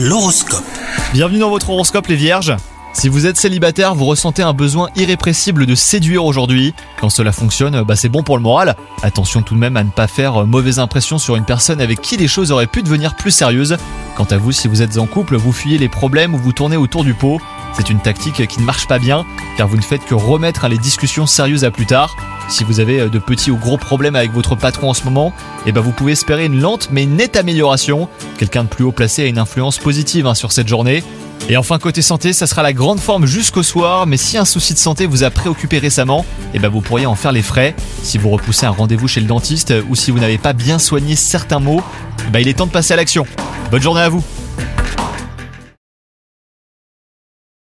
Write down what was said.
L'horoscope. Bienvenue dans votre horoscope les vierges. Si vous êtes célibataire, vous ressentez un besoin irrépressible de séduire aujourd'hui. Quand cela fonctionne, bah c'est bon pour le moral. Attention tout de même à ne pas faire mauvaise impression sur une personne avec qui les choses auraient pu devenir plus sérieuses. Quant à vous, si vous êtes en couple, vous fuyez les problèmes ou vous tournez autour du pot. C'est une tactique qui ne marche pas bien, car vous ne faites que remettre les discussions sérieuses à plus tard. Si vous avez de petits ou gros problèmes avec votre patron en ce moment, eh ben vous pouvez espérer une lente mais nette amélioration. Quelqu'un de plus haut placé a une influence positive hein, sur cette journée. Et enfin côté santé, ça sera la grande forme jusqu'au soir, mais si un souci de santé vous a préoccupé récemment, eh ben vous pourriez en faire les frais. Si vous repoussez un rendez-vous chez le dentiste ou si vous n'avez pas bien soigné certains mots, eh ben il est temps de passer à l'action. Bonne journée à vous